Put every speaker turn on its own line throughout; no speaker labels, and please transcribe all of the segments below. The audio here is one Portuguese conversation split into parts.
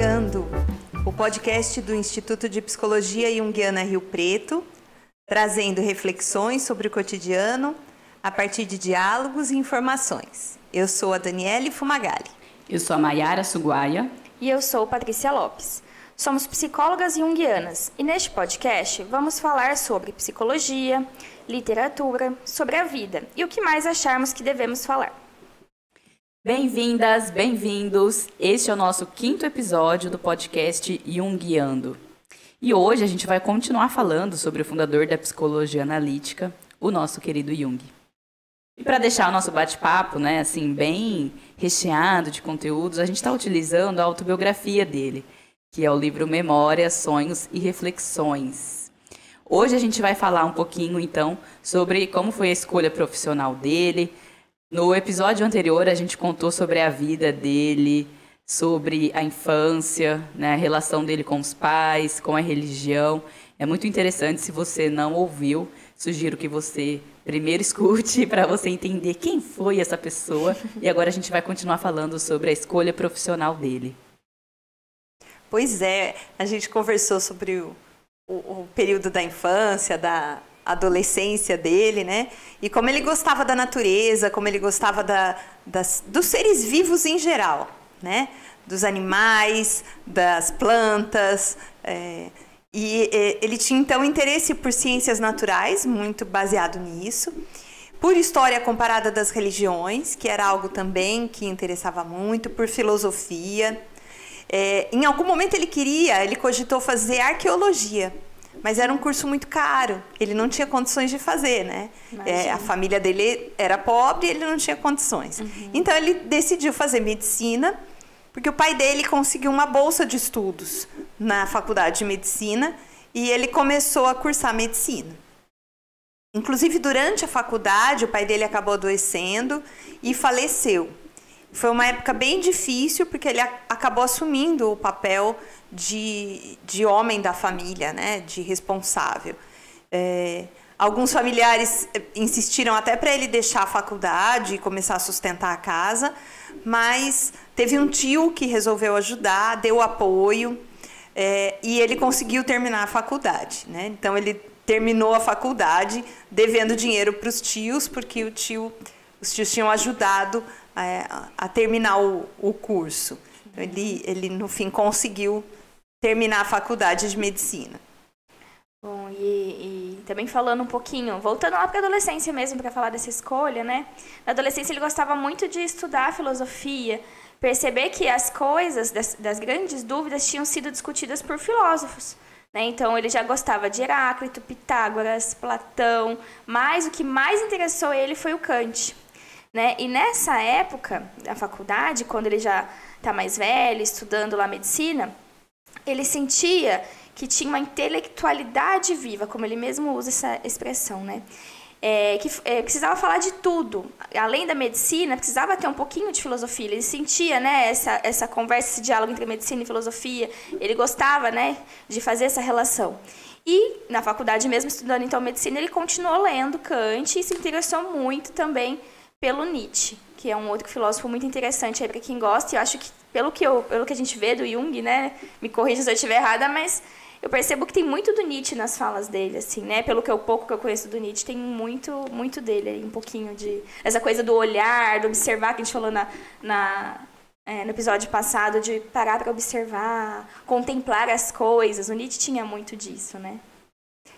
Jungueando, o podcast do Instituto de Psicologia Junguiana Rio Preto, trazendo reflexões sobre o cotidiano a partir de diálogos e informações. Eu sou a Daniele Fumagalli.
Eu sou a Maiara Suguaia.
E eu sou Patrícia Lopes. Somos psicólogas junguianas e neste podcast vamos falar sobre psicologia, literatura, sobre a vida e o que mais acharmos que devemos falar.
Bem-vindas, bem-vindos. Este é o nosso quinto episódio do podcast Junguiando. E hoje a gente vai continuar falando sobre o fundador da psicologia analítica, o nosso querido Jung. E para deixar o nosso bate-papo, né, assim, bem recheado de conteúdos, a gente está utilizando a autobiografia dele, que é o livro Memórias, Sonhos e Reflexões. Hoje a gente vai falar um pouquinho, então, sobre como foi a escolha profissional dele. No episódio anterior, a gente contou sobre a vida dele, sobre a infância, né, a relação dele com os pais, com a religião. É muito interessante. Se você não ouviu, sugiro que você primeiro escute para você entender quem foi essa pessoa. E agora a gente vai continuar falando sobre a escolha profissional dele.
Pois é, a gente conversou sobre o, o, o período da infância, da adolescência dele, né? E como ele gostava da natureza, como ele gostava da, das, dos seres vivos em geral, né? Dos animais, das plantas. É, e é, ele tinha então interesse por ciências naturais, muito baseado nisso. Por história comparada das religiões, que era algo também que interessava muito, por filosofia, é, em algum momento ele queria, ele cogitou fazer arqueologia, mas era um curso muito caro, ele não tinha condições de fazer, né? É, a família dele era pobre e ele não tinha condições. Uhum. Então ele decidiu fazer medicina, porque o pai dele conseguiu uma bolsa de estudos na faculdade de medicina e ele começou a cursar medicina. Inclusive, durante a faculdade, o pai dele acabou adoecendo e faleceu. Foi uma época bem difícil, porque ele acabou assumindo o papel de, de homem da família, né? de responsável. É, alguns familiares eh, insistiram até para ele deixar a faculdade e começar a sustentar a casa, mas teve um tio que resolveu ajudar, deu apoio, é, e ele conseguiu terminar a faculdade. Né? Então, ele terminou a faculdade devendo dinheiro para os tios, porque o tio, os tios tinham ajudado é, a terminar o, o curso. Então, ele, ele, no fim, conseguiu terminar a faculdade de medicina.
Bom, e, e também falando um pouquinho, voltando lá para a adolescência mesmo, para falar dessa escolha, né? Na adolescência ele gostava muito de estudar filosofia, perceber que as coisas das, das grandes dúvidas tinham sido discutidas por filósofos. Né? Então ele já gostava de Heráclito, Pitágoras, Platão, mas o que mais interessou ele foi o Kant. Né? E nessa época da faculdade, quando ele já está mais velho, estudando lá medicina, ele sentia que tinha uma intelectualidade viva, como ele mesmo usa essa expressão, né? É, que é, precisava falar de tudo. Além da medicina, precisava ter um pouquinho de filosofia. Ele sentia né, essa, essa conversa, esse diálogo entre medicina e filosofia. Ele gostava né, de fazer essa relação. E na faculdade, mesmo estudando então medicina, ele continuou lendo Kant e se interessou muito também pelo Nietzsche, que é um outro filósofo muito interessante para quem gosta. E eu acho que pelo que eu, pelo que a gente vê do Jung, né, me corrija se eu estiver errada, mas eu percebo que tem muito do Nietzsche nas falas dele, assim, né? Pelo que eu pouco que eu conheço do Nietzsche, tem muito, muito dele, um pouquinho de essa coisa do olhar, do observar que a gente falou na, na é, no episódio passado de parar para observar, contemplar as coisas. O Nietzsche tinha muito disso, né?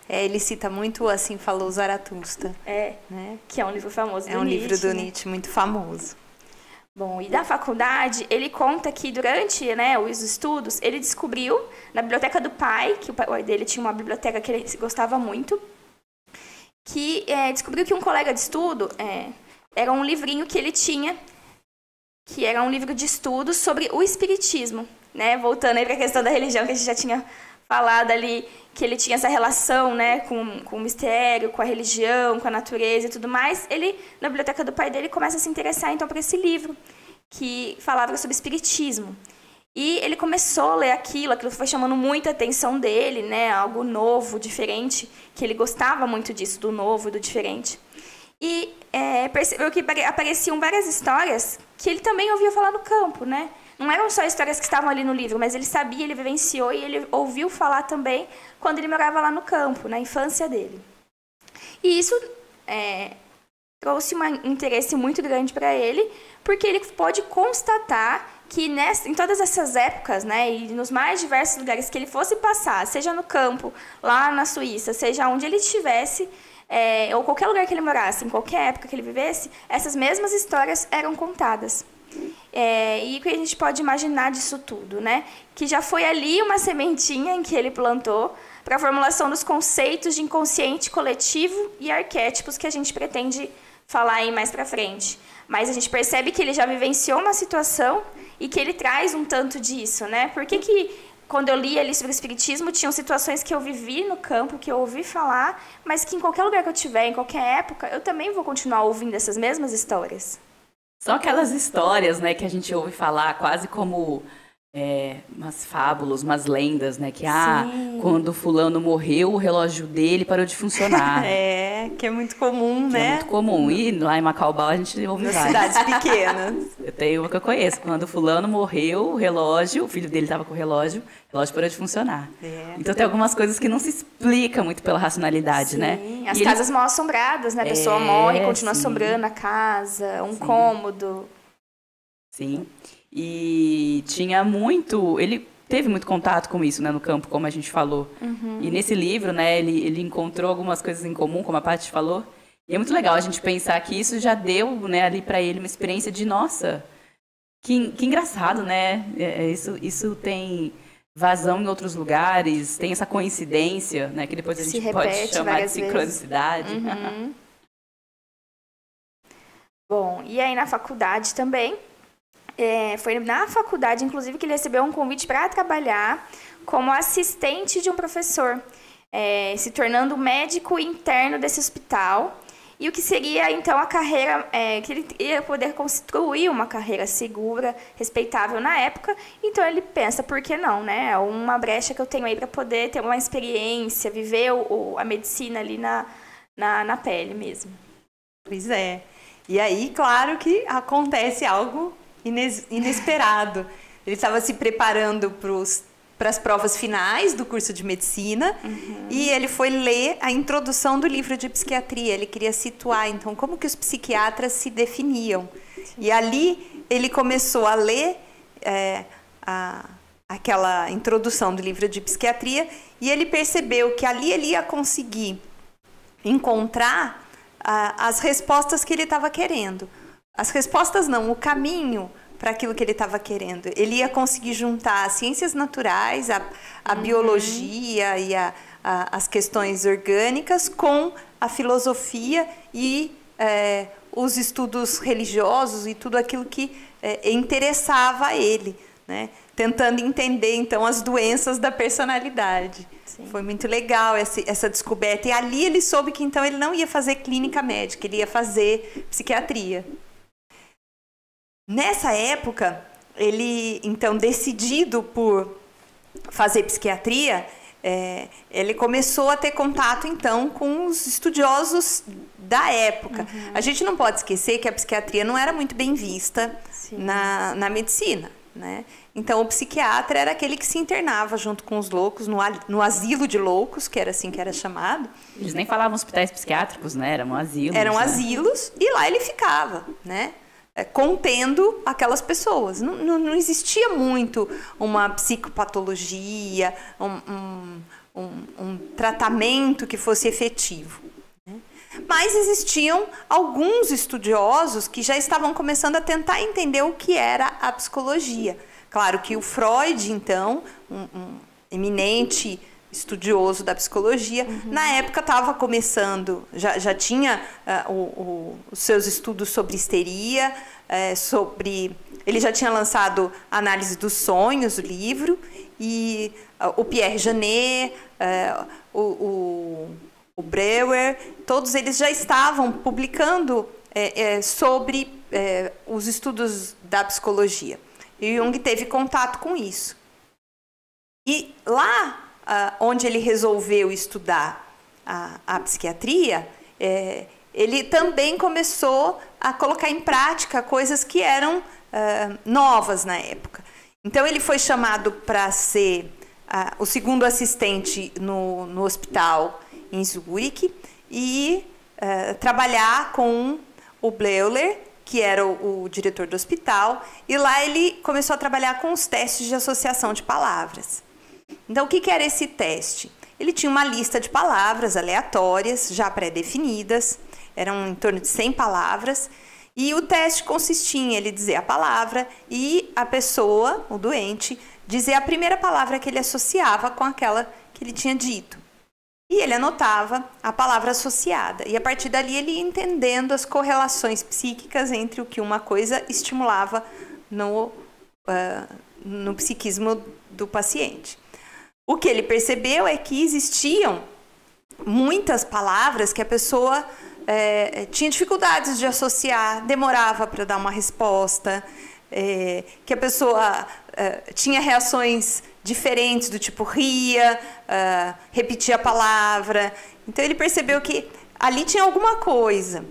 É, ele cita muito assim falou Zaratustra.
É, né? Que é um livro famoso
é do Nietzsche. É um livro do né? Nietzsche muito famoso.
Bom, e da faculdade, ele conta que durante né, os estudos, ele descobriu na biblioteca do pai, que o pai dele tinha uma biblioteca que ele gostava muito, que é, descobriu que um colega de estudo é, era um livrinho que ele tinha, que era um livro de estudos sobre o espiritismo, né? Voltando aí para a questão da religião que a gente já tinha falado ali que ele tinha essa relação né, com, com o mistério, com a religião, com a natureza e tudo mais, ele, na biblioteca do pai dele, começa a se interessar então por esse livro que falava sobre espiritismo. E ele começou a ler aquilo, aquilo foi chamando muita atenção dele, né, algo novo, diferente, que ele gostava muito disso, do novo do diferente. E é, percebeu que apareciam várias histórias que ele também ouvia falar no campo, né? Não eram só histórias que estavam ali no livro, mas ele sabia, ele vivenciou e ele ouviu falar também quando ele morava lá no campo, na infância dele. E isso é, trouxe um interesse muito grande para ele, porque ele pôde constatar que nessa, em todas essas épocas, né, e nos mais diversos lugares que ele fosse passar, seja no campo, lá na Suíça, seja onde ele estivesse, é, ou qualquer lugar que ele morasse, em qualquer época que ele vivesse, essas mesmas histórias eram contadas. É, e o que a gente pode imaginar disso tudo, né? Que já foi ali uma sementinha em que ele plantou para a formulação dos conceitos de inconsciente coletivo e arquétipos que a gente pretende falar aí mais para frente. Mas a gente percebe que ele já vivenciou uma situação e que ele traz um tanto disso, né? Por que, que quando eu li ali sobre o espiritismo, tinham situações que eu vivi no campo, que eu ouvi falar, mas que em qualquer lugar que eu tiver, em qualquer época, eu também vou continuar ouvindo essas mesmas histórias.
São aquelas histórias, né, que a gente ouve falar quase como é, umas fábulas, umas lendas, né? Que, ah, quando fulano morreu, o relógio dele parou de funcionar.
é, que é muito comum,
que
né?
É muito comum. E lá em Macaubal a gente ouve
Nas
várias.
cidades pequenas.
Eu tenho uma que eu conheço. Quando fulano morreu, o relógio, o filho dele estava com o relógio, o relógio parou de funcionar.
É.
Então tem algumas coisas que não se explica muito pela racionalidade, né?
Sim, as
E
casas mal assombradas, né? A pessoa
É,
morre continua
sim.
assombrando a casa, um cômodo.
Sim. E tinha muito. Ele teve muito contato com isso, né, no campo, como a gente falou. E nesse livro, né, ele, ele encontrou algumas coisas em comum, como a Paty falou. E é muito legal a gente pensar que isso já deu, né, ali para ele uma experiência de nossa. Que, que engraçado, né? É, é, isso, isso tem vazão em outros lugares, tem essa coincidência, né, que depois a gente pode chamar de sincronicidade.
Uhum. Bom, e aí na faculdade também, é, foi na faculdade, inclusive, que ele recebeu um convite para trabalhar como assistente de um professor, é, se tornando médico interno desse hospital. E o que seria, então, a carreira, é, que ele ia poder construir uma carreira segura, respeitável na época. Então, ele pensa, por que não, né? É uma brecha que eu tenho aí para poder ter uma experiência, viver o, a medicina ali na, na, na pele mesmo.
Pois é. E aí, claro que acontece algo ines- inesperado. Ele estava se preparando para as provas finais do curso de medicina e ele foi ler a introdução do livro de psiquiatria. Ele queria situar, então, como que os psiquiatras se definiam. E ali ele começou a ler é, a- aquela introdução do livro de psiquiatria e ele percebeu que ali ele ia conseguir encontrar ah, as respostas que ele estava querendo. As respostas não, o caminho para aquilo que ele estava querendo. Ele ia conseguir juntar as ciências naturais, a, a biologia e a- a- as questões orgânicas com a filosofia e eh, os estudos religiosos e tudo aquilo que eh, interessava a ele, né? tentando entender então as doenças da personalidade.
Sim.
Foi muito legal essa, essa descoberta. E ali ele soube que então ele não ia fazer clínica médica, ele ia fazer psiquiatria. Nessa época, ele então decidido por fazer psiquiatria, é, ele começou a ter contato então com os estudiosos da época. A gente não pode esquecer que a psiquiatria não era muito bem vista
Sim.
na, na medicina, né? Então o psiquiatra era aquele que se internava junto com os loucos no, no asilo de loucos, que era assim que era chamado.
Eles nem falavam hospitais psiquiátricos, né? Eram asilos.
Eram
né?
asilos e lá ele ficava, né? É, Contendo aquelas pessoas. Não, não, não existia muito uma psicopatologia, um, um, um- um tratamento que fosse efetivo. né? Mas existiam alguns estudiosos que já estavam começando a tentar entender o que era a psicologia. Claro que o Freud, então, um, um eminente estudioso da psicologia, na época estava começando, já, já tinha ah, o- o- os seus estudos sobre histeria, eh, sobre. Ele já tinha lançado Análise dos Sonhos, o livro, e ah, o Pierre Janet, eh, o, o, o Breuer, todos eles já estavam publicando sobre os estudos da psicologia. E Jung teve contato com isso. E lá ah, onde ele resolveu estudar a, a psiquiatria, eh, ele também começou a colocar em prática coisas que eram ah, novas na época. Então ele foi chamado para ser uh, o segundo assistente no, no hospital em Zurich e uh, trabalhar com o Bleuler, que era o, o, diretor do hospital, e lá ele começou a trabalhar com os testes de associação de palavras. Então, o que, que era esse teste? Ele tinha uma lista de palavras aleatórias, já pré-definidas, eram em torno de 100 palavras, e o teste consistia em ele dizer a palavra e a pessoa, o doente, dizer a primeira palavra que ele associava com aquela que ele tinha dito. E ele anotava a palavra associada. E a partir dali ele ia entendendo as correlações psíquicas entre o que uma coisa estimulava no, uh, no psiquismo do paciente. O que ele percebeu é que existiam muitas palavras que a pessoa é, tinha dificuldades de associar, demorava para dar uma resposta, é, que a pessoa é, tinha reações diferentes, do tipo ria, uh, repetia a palavra. Então ele percebeu que ali tinha alguma coisa.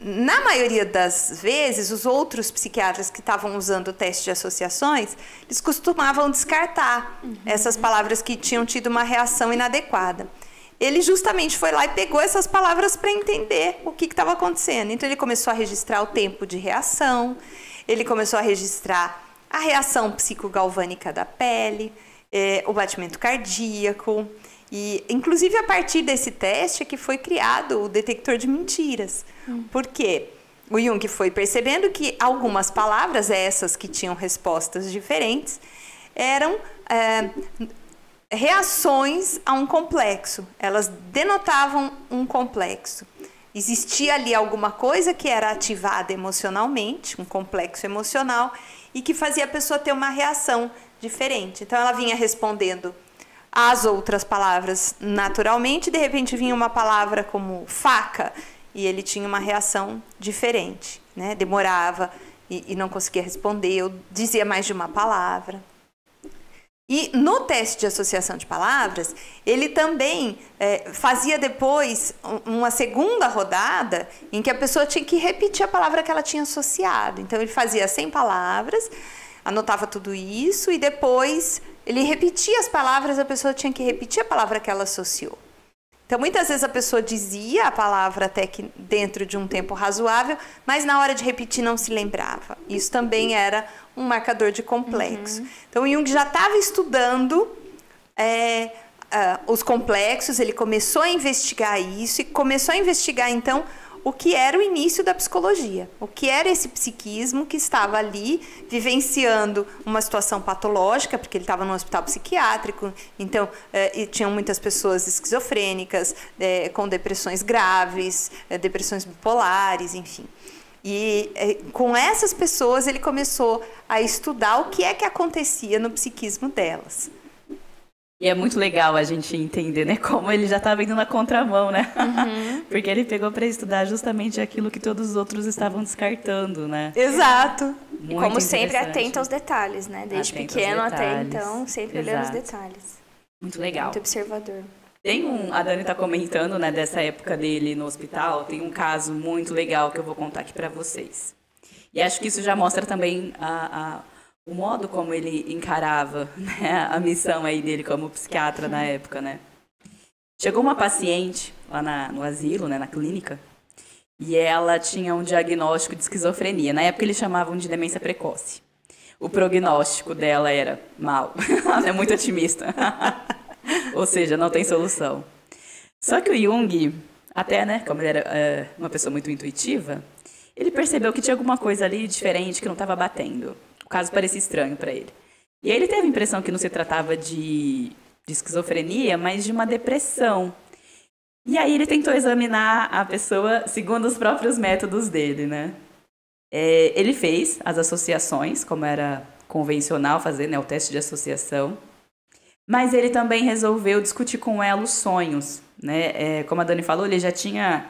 Na maioria das vezes, os outros psiquiatras que estavam usando o teste de associações, eles costumavam descartar uhum. essas palavras que tinham tido uma reação inadequada. Ele justamente foi lá e pegou essas palavras para entender o que estava acontecendo. Então ele começou a registrar o tempo de reação, ele começou a registrar a reação psicogalvânica da pele, é, o batimento cardíaco. E, inclusive, a partir desse teste é que foi criado o detector de mentiras. Hum. Por quê? O Jung foi percebendo que algumas palavras, essas que tinham respostas diferentes, eram é, reações a um complexo. Elas denotavam um complexo. Existia ali alguma coisa que era ativada emocionalmente, um complexo emocional, e que fazia a pessoa ter uma reação diferente. Então ela vinha respondendo às outras palavras naturalmente, de repente vinha uma palavra como faca e ele tinha uma reação diferente, né? Demorava e, e não conseguia responder, ou dizia mais de uma palavra. E no teste de associação de palavras, ele também é, fazia depois uma segunda rodada em que a pessoa tinha que repetir a palavra que ela tinha associado. Então, ele fazia 100 palavras, anotava tudo isso e depois ele repetia as palavras, a pessoa tinha que repetir a palavra que ela associou. Então, muitas vezes a pessoa dizia a palavra até que dentro de um tempo razoável, mas na hora de repetir não se lembrava. Isso também era um marcador de complexo. Uhum. Então, Jung já estava estudando é, uh, os complexos, ele começou a investigar isso e começou a investigar, então, o que era o início da psicologia, o que era esse psiquismo que estava ali vivenciando uma situação patológica, porque ele estava num hospital psiquiátrico, então eh, tinham muitas pessoas esquizofrênicas, eh, com depressões graves, eh, depressões bipolares, enfim. E com essas pessoas ele começou a estudar o que é que acontecia no psiquismo delas.
E é muito legal a gente entender, né, como ele já estava indo na contramão, né? Uhum. Porque ele pegou para estudar justamente aquilo que todos os outros estavam descartando, né?
Exato.
Muito e como sempre, atento aos detalhes, né? Desde atento pequeno até então, sempre Exato. olhando os detalhes.
Muito legal.
Muito observador.
Tem um, a Dani está comentando, né, dessa época dele no hospital, tem um caso muito legal que eu vou contar aqui para vocês. E acho que isso já mostra também a, a o modo como ele encarava né, a missão aí dele como psiquiatra na época, né? Chegou uma paciente lá na, no asilo, né, na clínica, e ela tinha um diagnóstico de esquizofrenia. Na época eles chamavam de demência precoce. O prognóstico dela era mal. ela é muito otimista. Ou seja, não tem solução. Só que o Jung, até, né, como ele era é, uma pessoa muito intuitiva, ele percebeu que tinha alguma coisa ali diferente que não estava batendo. O caso parecia estranho para ele. E aí ele teve a impressão que não se tratava de, de esquizofrenia, mas de uma depressão. E aí ele tentou examinar a pessoa segundo os próprios métodos dele, né? É, ele fez as associações, como era convencional fazer, né, o teste de associação. Mas ele também resolveu discutir com ela os sonhos, né? É, como a Dani falou, ele já tinha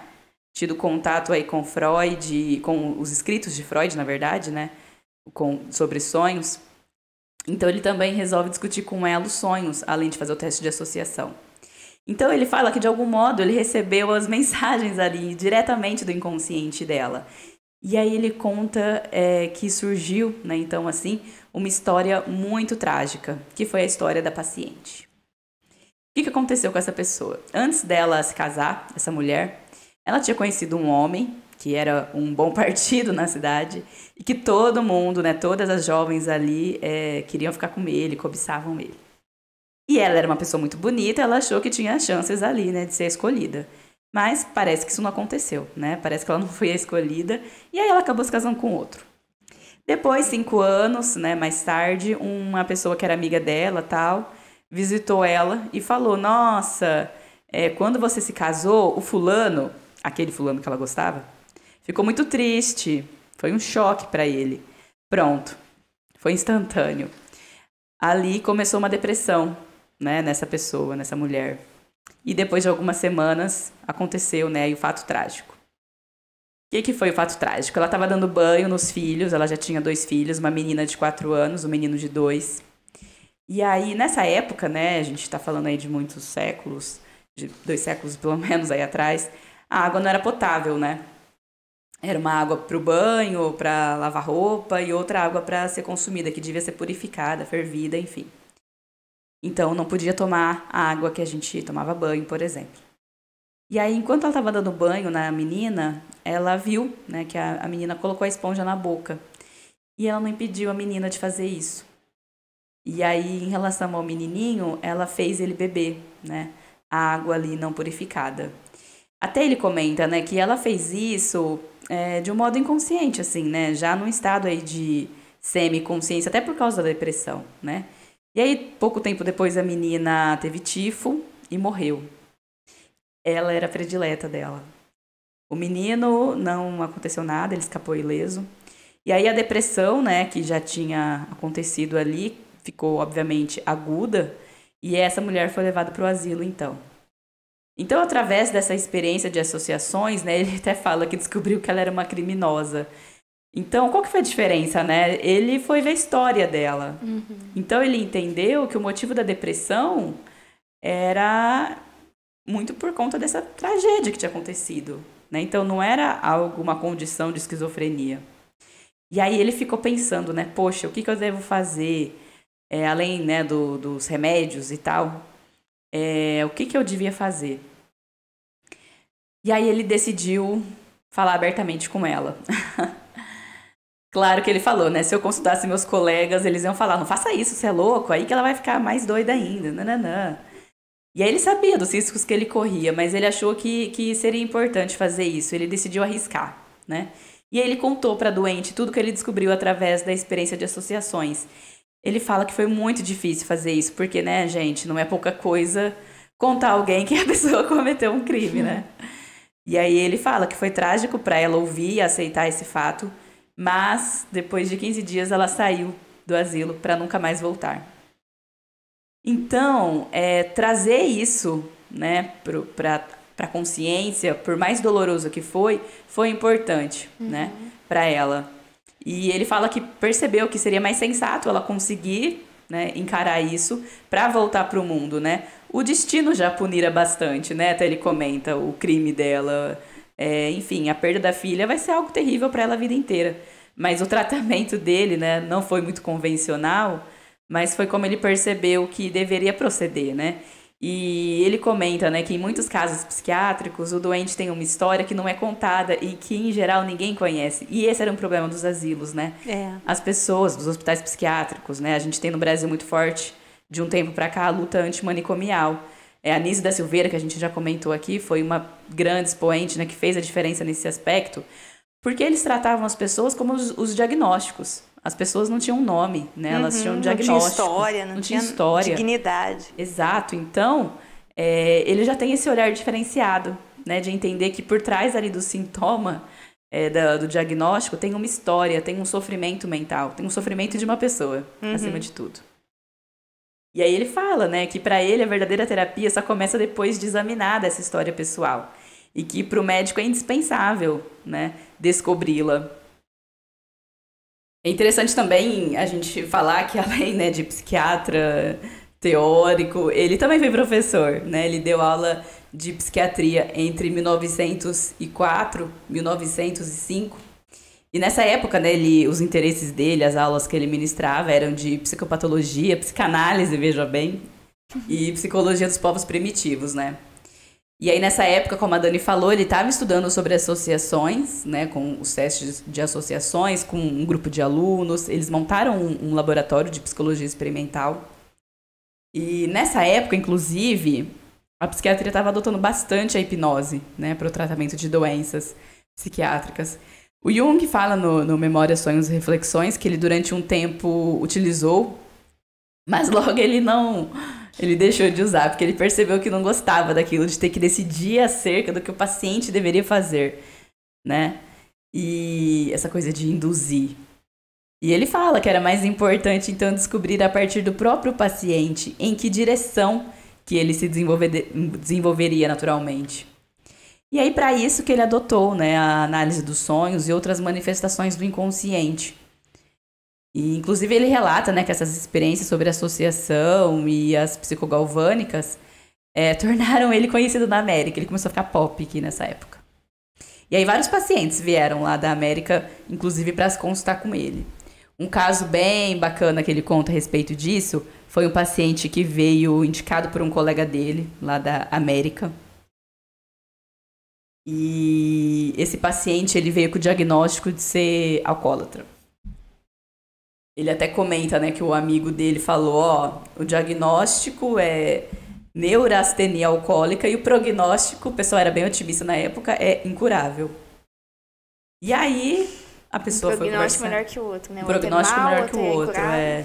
tido contato aí com Freud, com os escritos de Freud, na verdade, né? Com, sobre sonhos. Então ele também resolve discutir com ela os sonhos, além de fazer o teste de associação. Então ele fala que de algum modo ele recebeu as mensagens ali diretamente do inconsciente dela. E aí ele conta é, que surgiu, né, então assim, uma história muito trágica, que foi a história da paciente. O que, que aconteceu com essa pessoa? Antes dela se casar, essa mulher, ela tinha conhecido um homem que era um bom partido na cidade e que todo mundo, né, todas as jovens ali é, queriam ficar com ele, cobiçavam ele. E ela era uma pessoa muito bonita, ela achou que tinha chances ali, né, de ser escolhida. Mas parece que isso não aconteceu, né? Parece que ela não foi a escolhida. E aí ela acabou se casando com outro. Depois, cinco anos, né, mais tarde, uma pessoa que era amiga dela, tal, visitou ela e falou: Nossa, é, quando você se casou, o fulano, aquele fulano que ela gostava, ficou muito triste. Foi um choque para ele. Pronto, foi instantâneo. Ali começou uma depressão, né, nessa pessoa, nessa mulher. E depois de algumas semanas aconteceu, né, o fato trágico. O que, que foi o fato trágico? Ela estava dando banho nos filhos, ela já tinha dois filhos, uma menina de quatro anos, um menino de dois. E aí, nessa época, né, a gente está falando aí de muitos séculos, de dois séculos pelo menos aí atrás, a água não era potável, né? Era uma água para o banho, para lavar roupa e outra água para ser consumida, que devia ser purificada, fervida, enfim. Então não podia tomar a água que a gente tomava banho, por exemplo. E aí, enquanto ela estava dando banho na menina, ela viu né, que a, a menina colocou a esponja na boca. E ela não impediu a menina de fazer isso. E aí, em relação ao menininho, ela fez ele beber, né? A água ali não purificada. Até ele comenta, né, que ela fez isso é, de um modo inconsciente, assim, né? Já num estado aí de semi-consciência, até por causa da depressão, né? E aí, pouco tempo depois, a menina teve tifo e morreu. Ela era predileta dela. O menino não aconteceu nada, ele escapou ileso. E aí a depressão, né, que já tinha acontecido ali, ficou obviamente aguda, e essa mulher foi levada para o asilo então. Então, através dessa experiência de associações, né, ele até fala que descobriu que ela era uma criminosa. Então, qual que foi a diferença, né? Ele foi ver a história dela. Uhum. Então, ele entendeu que o motivo da depressão era muito por conta dessa tragédia que tinha acontecido. Né? Então, não era alguma condição de esquizofrenia. E aí ele ficou pensando, né? Poxa, o que, que eu devo fazer? É, além né, do, dos remédios e tal, é, o que, que eu devia fazer? E aí ele decidiu falar abertamente com ela. Claro que ele falou, né? Se eu consultasse meus colegas, eles iam falar: não faça isso, você é louco, aí que ela vai ficar mais doida ainda. Nananã. E aí ele sabia dos riscos que ele corria, mas ele achou que, que seria importante fazer isso. Ele decidiu arriscar, né? E ele contou para a doente tudo que ele descobriu através da experiência de associações. Ele fala que foi muito difícil fazer isso, porque, né, gente, não é pouca coisa contar alguém que a pessoa cometeu um crime, né? E aí ele fala que foi trágico para ela ouvir e aceitar esse fato mas depois de 15 dias ela saiu do asilo para nunca mais voltar. Então, é, trazer isso né, para a consciência, por mais doloroso que foi, foi importante uhum. né, para ela. E ele fala que percebeu que seria mais sensato ela conseguir né, encarar isso para voltar para o mundo, né? O destino já punira bastante, né? Até ele comenta o crime dela, é, enfim, a perda da filha vai ser algo terrível para ela a vida inteira. Mas o tratamento dele, né, não foi muito convencional, mas foi como ele percebeu que deveria proceder, né? E ele comenta, né, que em muitos casos psiquiátricos o doente tem uma história que não é contada e que em geral ninguém conhece. E esse era um problema dos asilos, né?
É.
As pessoas dos hospitais psiquiátricos, né? A gente tem no Brasil muito forte de um tempo para cá a luta antimanicomial. É, a Nise da Silveira, que a gente já comentou aqui, foi uma grande expoente né, que fez a diferença nesse aspecto, porque eles tratavam as pessoas como os, os diagnósticos. As pessoas não tinham nome, né? Elas uhum, tinham um diagnóstico. Não
tinha história, não, não tinha, tinha história. dignidade.
Exato. Então, é, ele já tem esse olhar diferenciado, né? De entender que por trás ali do sintoma, é, do, do, diagnóstico, tem uma história, tem um sofrimento mental, tem um sofrimento de uma pessoa, uhum. acima de tudo. E aí ele fala, né, que para ele a verdadeira terapia só começa depois de examinar essa história pessoal e que para o médico é indispensável, né, descobri-la. É interessante também a gente falar que além né, de psiquiatra teórico, ele também foi professor, né? Ele deu aula de psiquiatria entre 1904 e 1905 E nessa época, né, ele, os interesses dele, as aulas que ele ministrava eram de psicopatologia, psicanálise, veja bem, e psicologia dos povos primitivos, né? E aí, nessa época, como a Dani falou, ele estava estudando sobre associações, né, com os testes de associações, com um grupo de alunos. Eles montaram um, um laboratório de psicologia experimental. E nessa época, inclusive, a psiquiatria estava adotando bastante a hipnose, né, para o tratamento de doenças psiquiátricas. O Jung fala no, no Memórias, Sonhos e Reflexões que ele durante um tempo utilizou, mas logo ele não ele deixou de usar porque ele percebeu que não gostava daquilo de ter que decidir acerca do que o paciente deveria fazer, né? E essa coisa de induzir. E ele fala que era mais importante então descobrir a partir do próprio paciente em que direção que ele se desenvolver, desenvolveria naturalmente. E aí para isso que ele adotou, né, a análise dos sonhos e outras manifestações do inconsciente. E, inclusive, ele relata né, que essas experiências sobre associação e as psicogalvânicas é, tornaram ele conhecido na América. Ele começou a ficar pop aqui nessa época. E aí, vários pacientes vieram lá da América, inclusive, para se consultar com ele. Um caso bem bacana que ele conta a respeito disso foi um paciente que veio indicado por um colega dele, lá da América. E esse paciente ele veio com o diagnóstico de ser alcoólatra. Ele até comenta, né, que o amigo dele falou, ó, o diagnóstico é neurastenia alcoólica e o prognóstico, o pessoal era bem otimista na época, é incurável. E aí a pessoa
um
foi
prognóstico melhor que o outro, né?
Um prognóstico
mal,
melhor que o outro, é.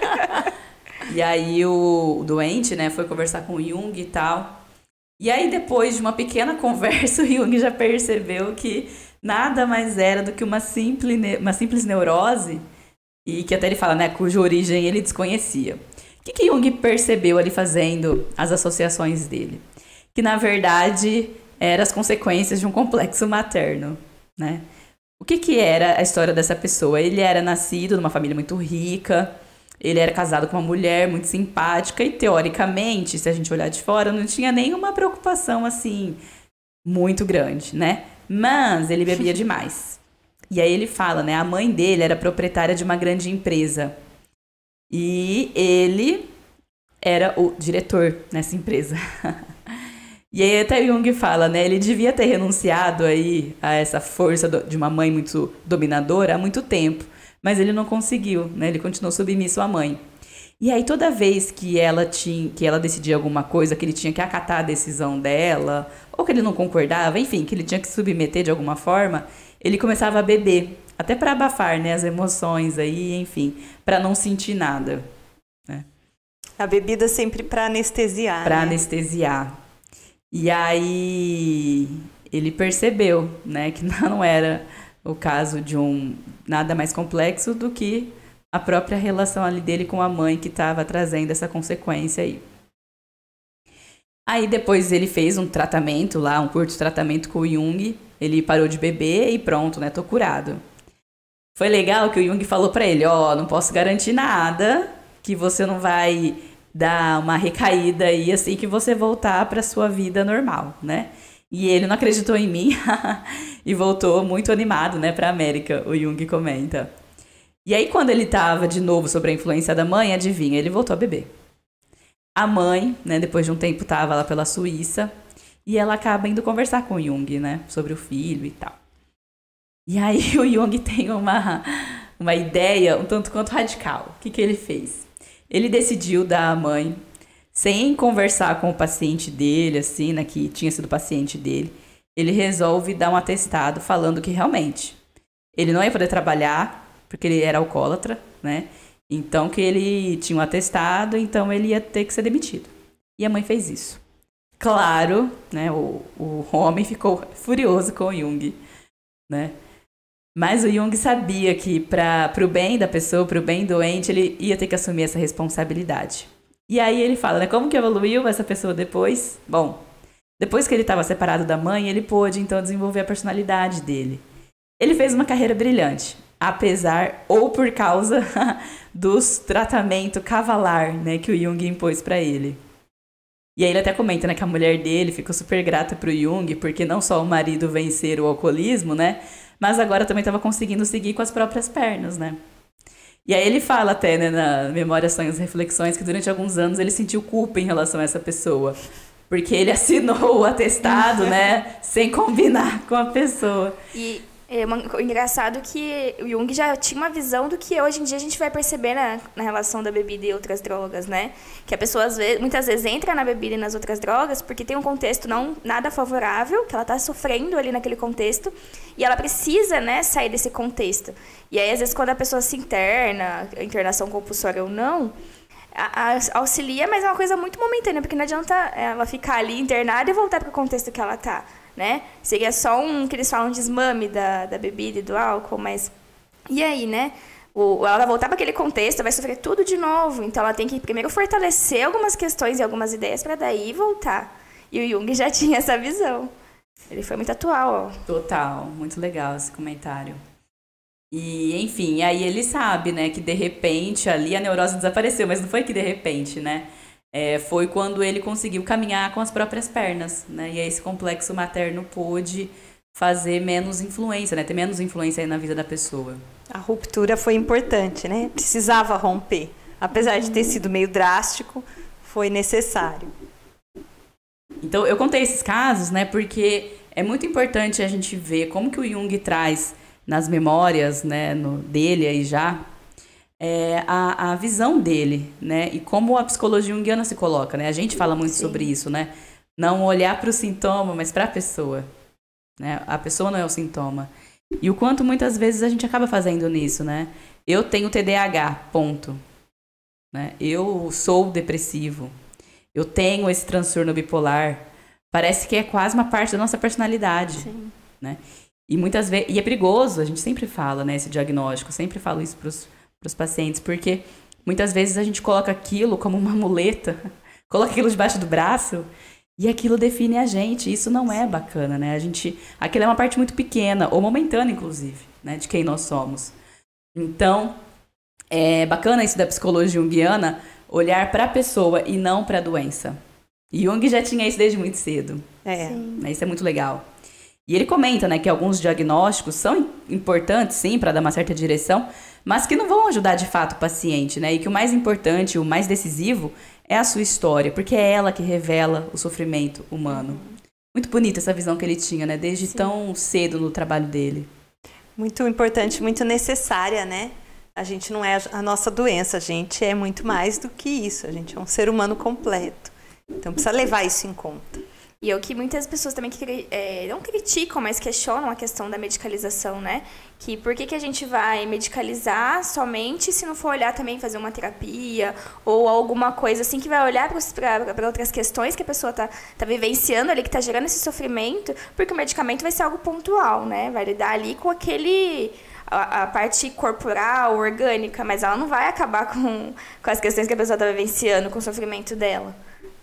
e aí o, o doente, né, foi conversar com o Jung e tal. E aí depois de uma pequena conversa, o Jung já percebeu que nada mais era do que uma simples, uma simples neurose e que até ele fala, né, cuja origem ele desconhecia. O que, que Jung percebeu ali fazendo as associações dele? Que na verdade eram as consequências de um complexo materno, né? O que, que era a história dessa pessoa? Ele era nascido numa família muito rica, ele era casado com uma mulher muito simpática e, teoricamente, se a gente olhar de fora, não tinha nenhuma preocupação assim muito grande, né? Mas ele bebia demais. E aí ele fala, né? A mãe dele era proprietária de uma grande empresa. E ele era o diretor nessa empresa. e aí até Jung fala, né? Ele devia ter renunciado aí a essa força de uma mãe muito dominadora há muito tempo. Mas ele não conseguiu, né? Ele continuou submisso à mãe. E aí toda vez que ela tinha, que ela decidia alguma coisa, que ele tinha que acatar a decisão dela, ou que ele não concordava, enfim, que ele tinha que submeter de alguma forma, ele começava a beber, até para abafar, né, as emoções aí, enfim, para não sentir nada. Né?
A bebida sempre para anestesiar.
Para
né?
anestesiar. E aí ele percebeu, né, que não era o caso de um nada mais complexo do que a própria relação ali dele com a mãe que estava trazendo essa consequência aí. Aí depois ele fez um tratamento lá, um curto tratamento com o Jung, ele parou de beber e pronto, né? Tô curado. Foi legal que o Jung falou para ele, ó, oh, não posso garantir nada, que você não vai dar uma recaída aí assim que você voltar para sua vida normal, né? E ele não acreditou em mim e voltou muito animado, né, para América, o Jung comenta. E aí quando ele tava de novo sobre a influência da mãe, adivinha, ele voltou a beber. A mãe, né, depois de um tempo tava lá pela Suíça, e ela acaba indo conversar com o Jung, né? Sobre o filho e tal. E aí o Jung tem uma, uma ideia um tanto quanto radical. O que, que ele fez? Ele decidiu dar à mãe, sem conversar com o paciente dele, assim, né? Que tinha sido paciente dele. Ele resolve dar um atestado falando que realmente ele não ia poder trabalhar, porque ele era alcoólatra, né? Então que ele tinha um atestado, então ele ia ter que ser demitido. E a mãe fez isso. Claro, né, o, o homem ficou furioso com o Jung, né? Mas o Jung sabia que para o bem da pessoa, para o bem doente, ele ia ter que assumir essa responsabilidade. E aí ele fala, né, como que evoluiu essa pessoa depois? Bom, depois que ele estava separado da mãe, ele pôde então desenvolver a personalidade dele. Ele fez uma carreira brilhante, apesar ou por causa dos tratamento cavalar, né, que o Jung impôs para ele. E aí ele até comenta, né, que a mulher dele ficou super grata pro Jung, porque não só o marido vencer o alcoolismo, né, mas agora também estava conseguindo seguir com as próprias pernas, né? E aí ele fala até, né, na Memória, Sonhos e Reflexões, que durante alguns anos ele sentiu culpa em relação a essa pessoa. Porque ele assinou o atestado, né, sem combinar com a pessoa.
E é uma, engraçado que o Jung já tinha uma visão do que hoje em dia a gente vai perceber na, na relação da bebida e outras drogas, né? Que a pessoa vezes, muitas vezes entra na bebida e nas outras drogas porque tem um contexto não nada favorável, que ela está sofrendo ali naquele contexto, e ela precisa, né, sair desse contexto. E aí às vezes quando a pessoa se interna, internação compulsória ou não, a, a, auxilia, mas é uma coisa muito momentânea, porque não adianta ela ficar ali internada e voltar para o contexto que ela está né? Seria só um que eles falam desmame da, da bebida e do álcool, mas. E aí, né? O, ela vai voltar para aquele contexto, vai sofrer tudo de novo. Então ela tem que primeiro fortalecer algumas questões e algumas ideias para daí voltar. E o Jung já tinha essa visão. Ele foi muito atual,
ó. Total, muito legal esse comentário. E, enfim, aí ele sabe, né, que de repente ali a neurose desapareceu, mas não foi que de repente, né? É, foi quando ele conseguiu caminhar com as próprias pernas, né? E aí esse complexo materno pôde fazer menos influência, né? Ter menos influência na vida da pessoa.
A ruptura foi importante, né? Precisava romper. Apesar de ter sido meio drástico, foi necessário.
Então, eu contei esses casos, né? Porque é muito importante a gente ver como que o Jung traz nas memórias, né, no, dele aí já, é, a, a visão dele, né? E como a psicologia junguiana se coloca, né? A gente fala muito Sim. sobre isso, né? Não olhar para o sintoma, mas para a pessoa. Né? A pessoa não é o sintoma. E o quanto muitas vezes a gente acaba fazendo nisso, né? Eu tenho TDAH, ponto. Né? Eu sou depressivo. Eu tenho esse transtorno bipolar. Parece que é quase uma parte da nossa personalidade. Sim. Né? E muitas vezes. E é perigoso, a gente sempre fala, né, esse diagnóstico, sempre falo isso para os para os pacientes, porque muitas vezes a gente coloca aquilo como uma muleta, coloca aquilo debaixo do braço e aquilo define a gente. Isso não é bacana, né? A gente, aquilo é uma parte muito pequena, ou momentânea, inclusive, né, de quem nós somos. Então, é bacana isso da psicologia junguiana, olhar para a pessoa e não para a doença. E Jung já tinha isso desde muito cedo. É. Né? Isso é muito legal. E ele comenta, né, que alguns diagnósticos são importantes, sim, para dar uma certa direção, mas que não vão ajudar de fato o paciente, né? E que o mais importante, o mais decisivo é a sua história, porque é ela que revela o sofrimento humano. Muito bonita essa visão que ele tinha, né? Desde Sim. tão cedo no trabalho dele.
Muito importante, muito necessária, né? A gente não é a nossa doença, a gente é muito mais do que isso. A gente é um ser humano completo. Então precisa levar isso em conta.
E é o que muitas pessoas também que, é, não criticam, mas questionam a questão da medicalização, né? Que por que, que a gente vai medicalizar somente se não for olhar também fazer uma terapia ou alguma coisa assim que vai olhar para outras questões que a pessoa está tá vivenciando ali, que está gerando esse sofrimento, porque o medicamento vai ser algo pontual, né? Vai lidar ali com aquele a, a, parte corporal, orgânica, mas ela não vai acabar com, com as questões que a pessoa está vivenciando, com o sofrimento dela.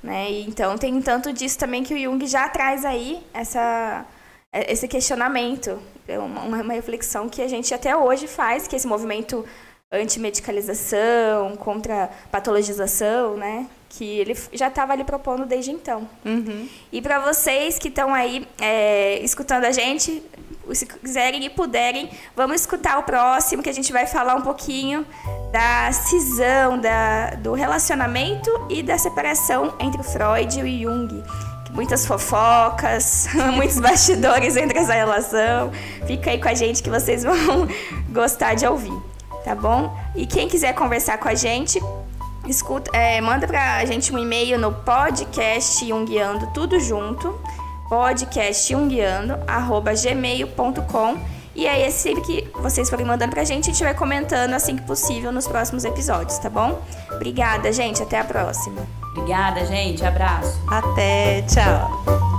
Né? E, então tem tanto disso também que o Jung já traz aí essa, é, esse questionamento, é uma, uma reflexão que a gente até hoje faz, que esse movimento anti-medicalização, contra patologização, né? Que ele já estava ali propondo desde então. Uhum. E para vocês que estão aí é, escutando a gente, se quiserem e puderem, vamos escutar o próximo, que a gente vai falar um pouquinho da cisão, da, do relacionamento e da separação entre Freud e Jung. Muitas fofocas, muitos bastidores entre essa relação. Fica aí com a gente que vocês vão gostar de ouvir, tá bom? E quem quiser conversar com a gente, escuta, é, manda pra gente um e-mail no podcast Jungiando tudo junto podcastjungiano.gmail.com e aí, sempre que vocês forem mandando pra gente, a gente vai comentando assim que possível nos próximos episódios, tá bom? Obrigada, gente. Até a próxima.
Obrigada, gente. Abraço.
Até. Tchau.